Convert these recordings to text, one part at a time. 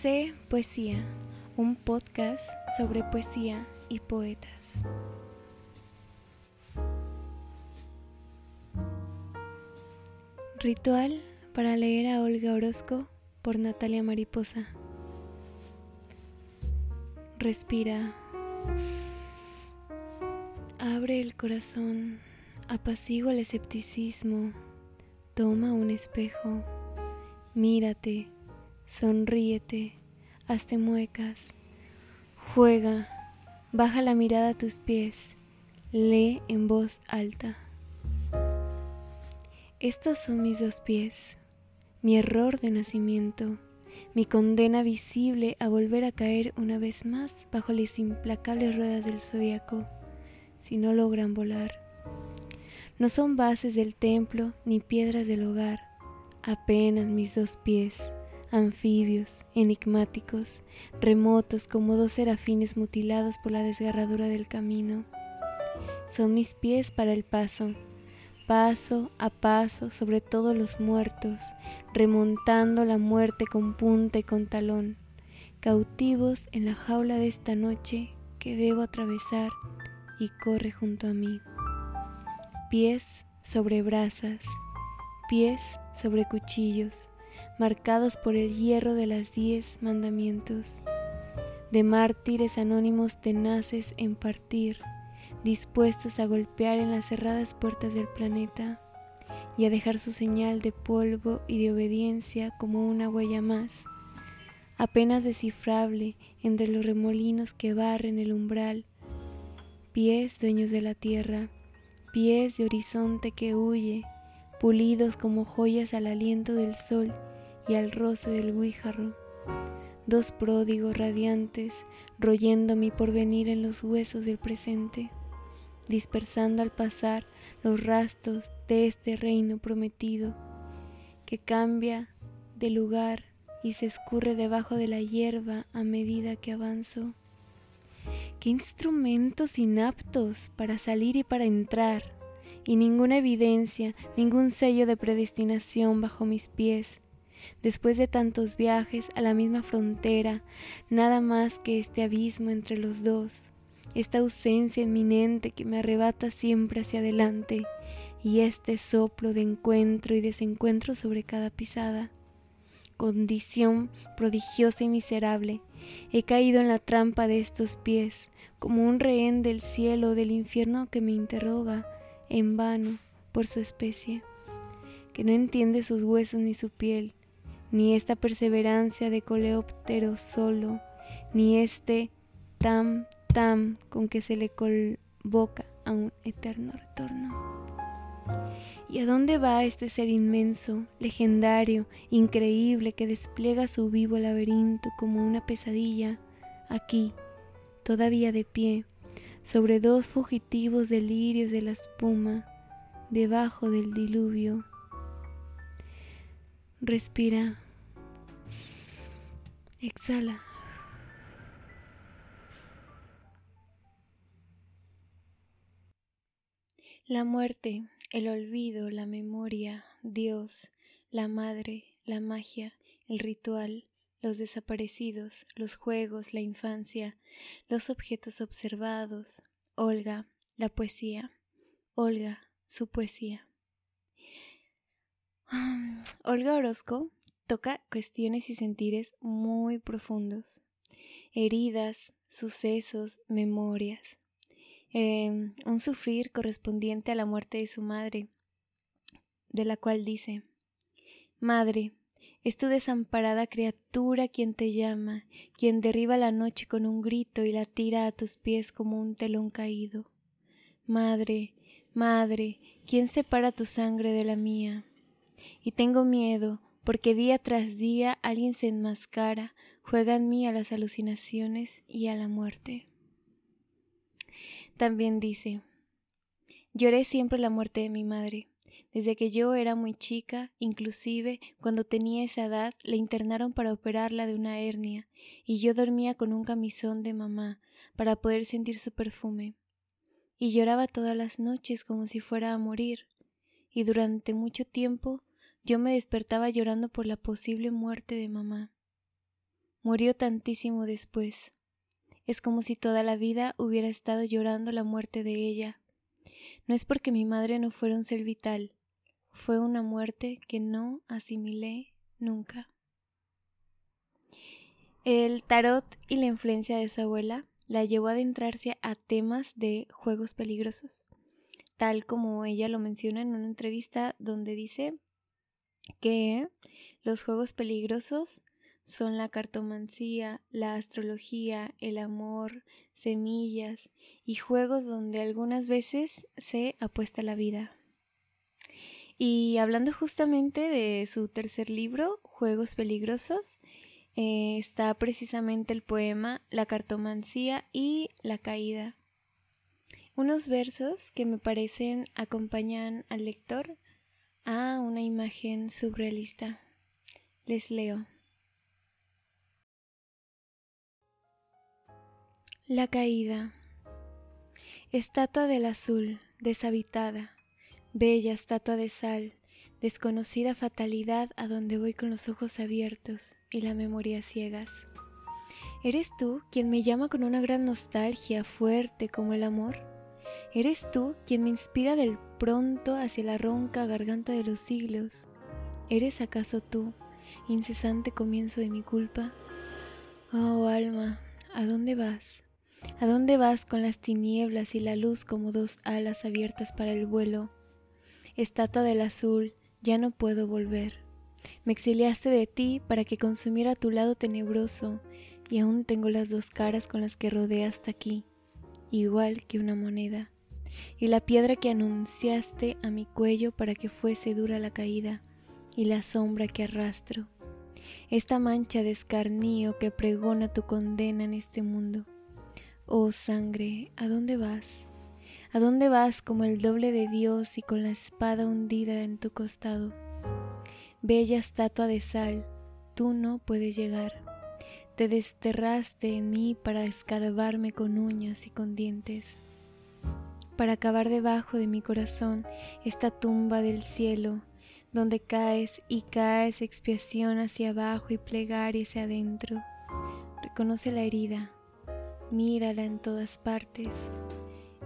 Sé Poesía, un podcast sobre poesía y poetas. Ritual para leer a Olga Orozco por Natalia Mariposa. Respira. Abre el corazón. Apacigua el escepticismo. Toma un espejo. Mírate. Sonríete. Hazte muecas. Juega. Baja la mirada a tus pies. Lee en voz alta. Estos son mis dos pies, mi error de nacimiento, mi condena visible a volver a caer una vez más bajo las implacables ruedas del zodiaco, si no logran volar. No son bases del templo ni piedras del hogar, apenas mis dos pies, anfibios, enigmáticos, remotos como dos serafines mutilados por la desgarradura del camino. Son mis pies para el paso, paso a paso sobre todos los muertos, remontando la muerte con punta y con talón, cautivos en la jaula de esta noche que debo atravesar y corre junto a mí. Pies sobre brasas, pies sobre cuchillos, marcados por el hierro de las diez mandamientos, de mártires anónimos tenaces en partir, dispuestos a golpear en las cerradas puertas del planeta y a dejar su señal de polvo y de obediencia como una huella más, apenas descifrable entre los remolinos que barren el umbral, pies dueños de la tierra, pies de horizonte que huye, pulidos como joyas al aliento del sol y al roce del guijarro, dos pródigos radiantes royendo mi porvenir en los huesos del presente dispersando al pasar los rastros de este reino prometido, que cambia de lugar y se escurre debajo de la hierba a medida que avanzo. Qué instrumentos inaptos para salir y para entrar, y ninguna evidencia, ningún sello de predestinación bajo mis pies. Después de tantos viajes a la misma frontera, nada más que este abismo entre los dos esta ausencia inminente que me arrebata siempre hacia adelante y este soplo de encuentro y desencuentro sobre cada pisada. Condición prodigiosa y miserable, he caído en la trampa de estos pies, como un rehén del cielo o del infierno que me interroga en vano por su especie, que no entiende sus huesos ni su piel, ni esta perseverancia de coleóptero solo, ni este tam con que se le convoca a un eterno retorno. ¿Y a dónde va este ser inmenso, legendario, increíble, que despliega su vivo laberinto como una pesadilla, aquí, todavía de pie, sobre dos fugitivos delirios de la espuma, debajo del diluvio? Respira. Exhala. La muerte, el olvido, la memoria, Dios, la madre, la magia, el ritual, los desaparecidos, los juegos, la infancia, los objetos observados, Olga, la poesía, Olga, su poesía. Olga Orozco toca cuestiones y sentires muy profundos, heridas, sucesos, memorias, Em, un sufrir correspondiente a la muerte de su madre, de la cual dice, Madre, es tu desamparada criatura quien te llama, quien derriba la noche con un grito y la tira a tus pies como un telón caído. Madre, madre, ¿quién separa tu sangre de la mía? Y tengo miedo, porque día tras día alguien se enmascara, juega en mí a las alucinaciones y a la muerte. También dice, lloré siempre la muerte de mi madre. Desde que yo era muy chica, inclusive cuando tenía esa edad, le internaron para operarla de una hernia, y yo dormía con un camisón de mamá para poder sentir su perfume. Y lloraba todas las noches como si fuera a morir, y durante mucho tiempo yo me despertaba llorando por la posible muerte de mamá. murió tantísimo después. Es como si toda la vida hubiera estado llorando la muerte de ella. No es porque mi madre no fuera un ser vital, fue una muerte que no asimilé nunca. El tarot y la influencia de su abuela la llevó a adentrarse a temas de juegos peligrosos, tal como ella lo menciona en una entrevista donde dice que los juegos peligrosos son la cartomancía, la astrología, el amor, semillas y juegos donde algunas veces se apuesta la vida. Y hablando justamente de su tercer libro, Juegos Peligrosos, eh, está precisamente el poema La cartomancía y la caída. Unos versos que me parecen acompañan al lector a una imagen surrealista. Les leo. La caída. Estatua del azul, deshabitada, bella estatua de sal, desconocida fatalidad a donde voy con los ojos abiertos y la memoria ciegas. ¿Eres tú quien me llama con una gran nostalgia fuerte como el amor? ¿Eres tú quien me inspira del pronto hacia la ronca garganta de los siglos? ¿Eres acaso tú, incesante comienzo de mi culpa? Oh alma, ¿a dónde vas? ¿A dónde vas con las tinieblas y la luz como dos alas abiertas para el vuelo? Estatua del azul, ya no puedo volver. Me exiliaste de ti para que consumiera tu lado tenebroso, y aún tengo las dos caras con las que rodea hasta aquí, igual que una moneda, y la piedra que anunciaste a mi cuello para que fuese dura la caída, y la sombra que arrastro, esta mancha de escarnío que pregona tu condena en este mundo. Oh sangre, ¿a dónde vas? ¿A dónde vas como el doble de Dios y con la espada hundida en tu costado? Bella estatua de sal, tú no puedes llegar. Te desterraste en mí para escarbarme con uñas y con dientes, para acabar debajo de mi corazón esta tumba del cielo, donde caes y caes expiación hacia abajo y plegaria hacia adentro. Reconoce la herida, mírala en todas partes.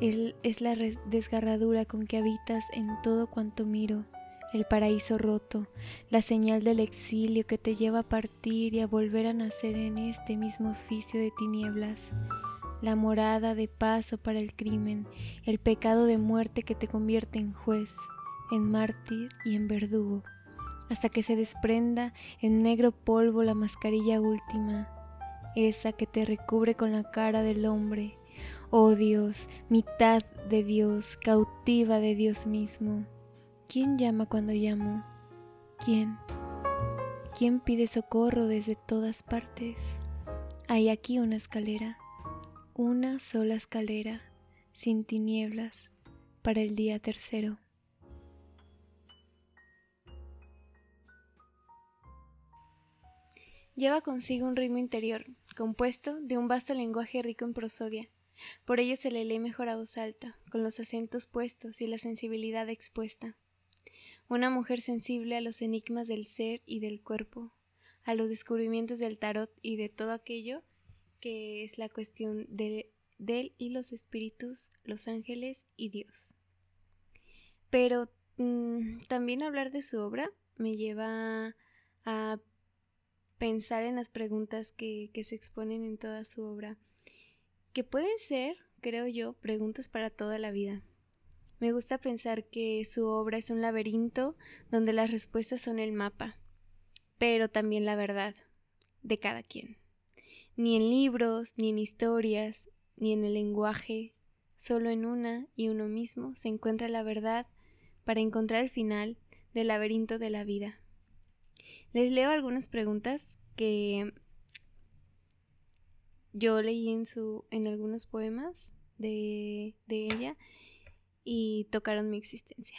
Él es la desgarradura con que habitas en todo cuanto miro, el paraíso roto, la señal del exilio que te lleva a partir y a volver a nacer en este mismo oficio de tinieblas, la morada de paso para el crimen, el pecado de muerte que te convierte en juez, en mártir y en verdugo, hasta que se desprenda en negro polvo la mascarilla última, esa que te recubre con la cara del hombre, Oh Dios, mitad de Dios, cautiva de Dios mismo. ¿Quién llama cuando llamo? ¿Quién? ¿Quién pide socorro desde todas partes? Hay aquí una escalera, una sola escalera, sin tinieblas, para el día tercero. Lleva consigo un ritmo interior, compuesto de un vasto lenguaje rico en prosodia, por ello se le lee mejor a voz alta, con los acentos puestos y la sensibilidad expuesta. Una mujer sensible a los enigmas del ser y del cuerpo, a los descubrimientos del tarot y de todo aquello que es la cuestión de, él y los espíritus, los ángeles y Dios. Pero mm, también hablar de su obra me lleva a pensar en las preguntas que se exponen en toda su obra que pueden ser, creo yo, preguntas para toda la vida. Me gusta pensar que su obra es un laberinto donde las respuestas son el mapa, pero también la verdad de cada quien. Ni en libros, ni en historias, ni en el lenguaje, solo en una y uno mismo se encuentra la verdad para encontrar el final del laberinto de la vida. Les leo algunas preguntas que yo leí en su en algunos poemas de, de ella y tocaron mi existencia.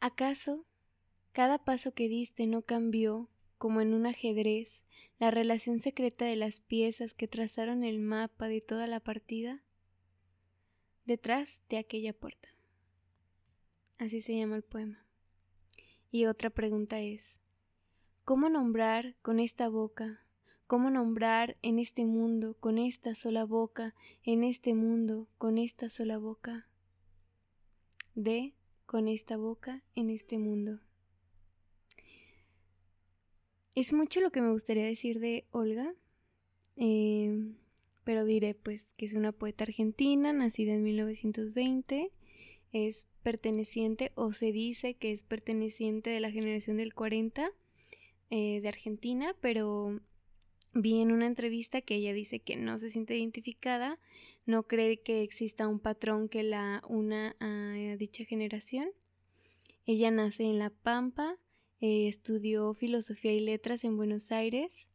¿Acaso cada paso que diste no cambió, como en un ajedrez, la relación secreta de las piezas que trazaron el mapa de toda la partida? Detrás de aquella puerta. Así se llama el poema. Y otra pregunta es, ¿Cómo nombrar con esta boca? ¿Cómo nombrar en este mundo con esta sola boca, en este mundo con esta sola boca? De con esta boca en este mundo. Es mucho lo que me gustaría decir de Olga, eh, pero diré pues que es una poeta argentina, nacida en 1920, es perteneciente o se dice que es perteneciente de la generación del 40 eh, de Argentina, pero vi en una entrevista que ella dice que no se siente identificada, no cree que exista un patrón que la una a dicha generación. Ella nace en La Pampa, eh, estudió filosofía y letras en Buenos Aires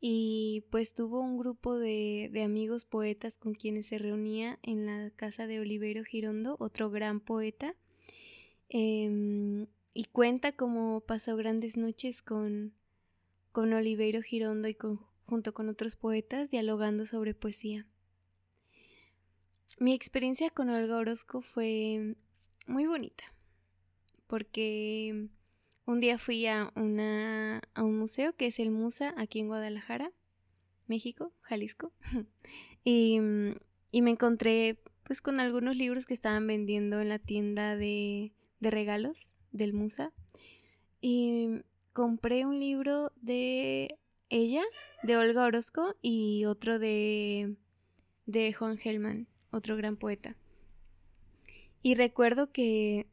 y pues tuvo un grupo de, de, amigos poetas con quienes se reunía en la casa de Oliverio Girondo, otro gran poeta. Em, y cuenta cómo pasó grandes noches con, con Girondo y junto con otros poetas dialogando sobre poesía. Mi experiencia con Olga Orozco fue muy bonita, porque un día fui a, una, un museo que es el Musa aquí en Guadalajara, México, Jalisco, y, y me encontré pues con algunos libros que estaban vendiendo en la tienda de, de regalos del Musa y compré un libro de ella, de Olga Orozco, y otro de, de Juan Gelman, otro gran poeta. Y recuerdo que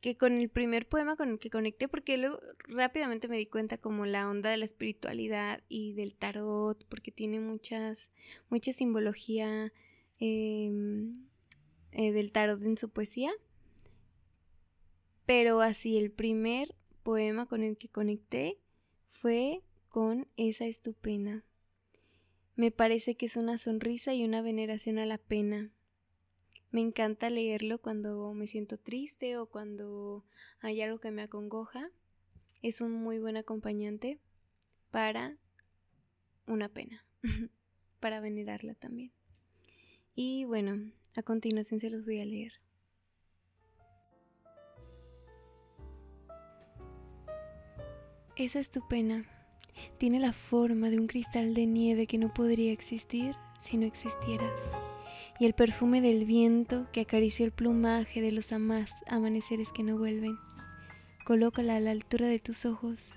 que con el primer poema con el que conecté, porque luego rápidamente me di cuenta como la onda de la espiritualidad y del tarot, porque tiene muchas, mucha simbología em, eh, del tarot en su poesía. Pero así el primer poema con el que conecté fue con esa estupenda. Me parece que es una sonrisa y una veneración a la pena. Me encanta leerlo cuando me siento triste o cuando hay algo que me acongoja. Es un muy buen acompañante para una pena, para venerarla también. Y bueno, a continuación se los voy a leer. Esa es tu pena. Tiene la forma de un cristal de nieve que no podría existir si no existieras. Y el perfume del viento que acarició el plumaje de los amás amaneceres que no vuelven. Colócala a la altura de tus ojos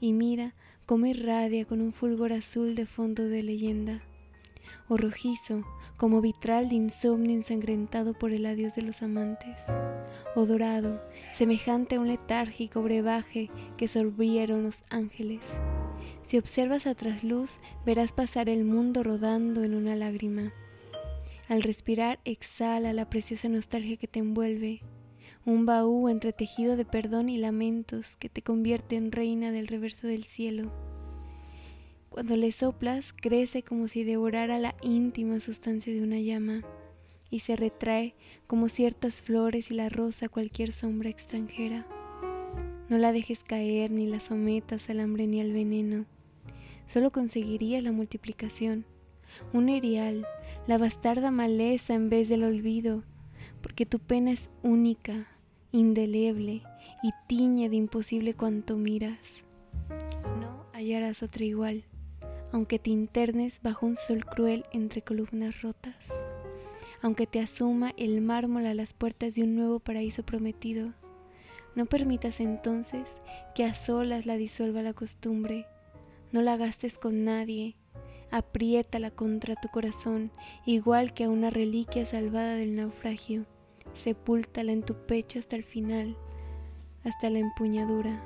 y mira cómo irradia con un fulgor azul de fondo de leyenda, o rojizo como vitral de insomnio ensangrentado por el adiós de los amantes, o dorado semejante a un letárgico brebaje que sorbrieron los ángeles. Si observas a trasluz, verás pasar el mundo rodando en una lágrima. Al respirar, exhala la preciosa nostalgia que te envuelve, un baú entretejido de perdón y lamentos que te convierte en reina del reverso del cielo. Cuando le soplas, crece como si devorara la íntima sustancia de una llama y se retrae como ciertas flores y la rosa cualquier sombra extranjera. No la dejes caer ni la sometas al hambre ni al veneno. Solo conseguiría la multiplicación, un erial, la bastarda maleza en vez del olvido, porque tu pena es única, indeleble y tiñe de imposible cuanto miras. No hallarás otra igual, aunque te internes bajo un sol cruel entre columnas rotas aunque te asuma el mármol a las puertas de un nuevo paraíso prometido. No permitas entonces que a solas la disuelva la costumbre. No la gastes con nadie. Apriétala contra tu corazón, igual que a una reliquia salvada del naufragio. Sepúltala en tu pecho hasta el final, hasta la empuñadura.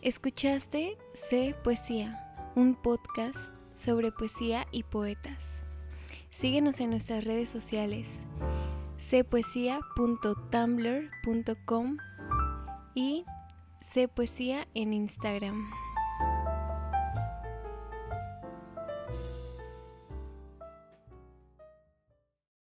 Escuchaste Sé Poesía, un podcast sobre poesía y poetas. Síguenos en nuestras redes sociales cpoesia.tumblr.com y cpoesía en Instagram.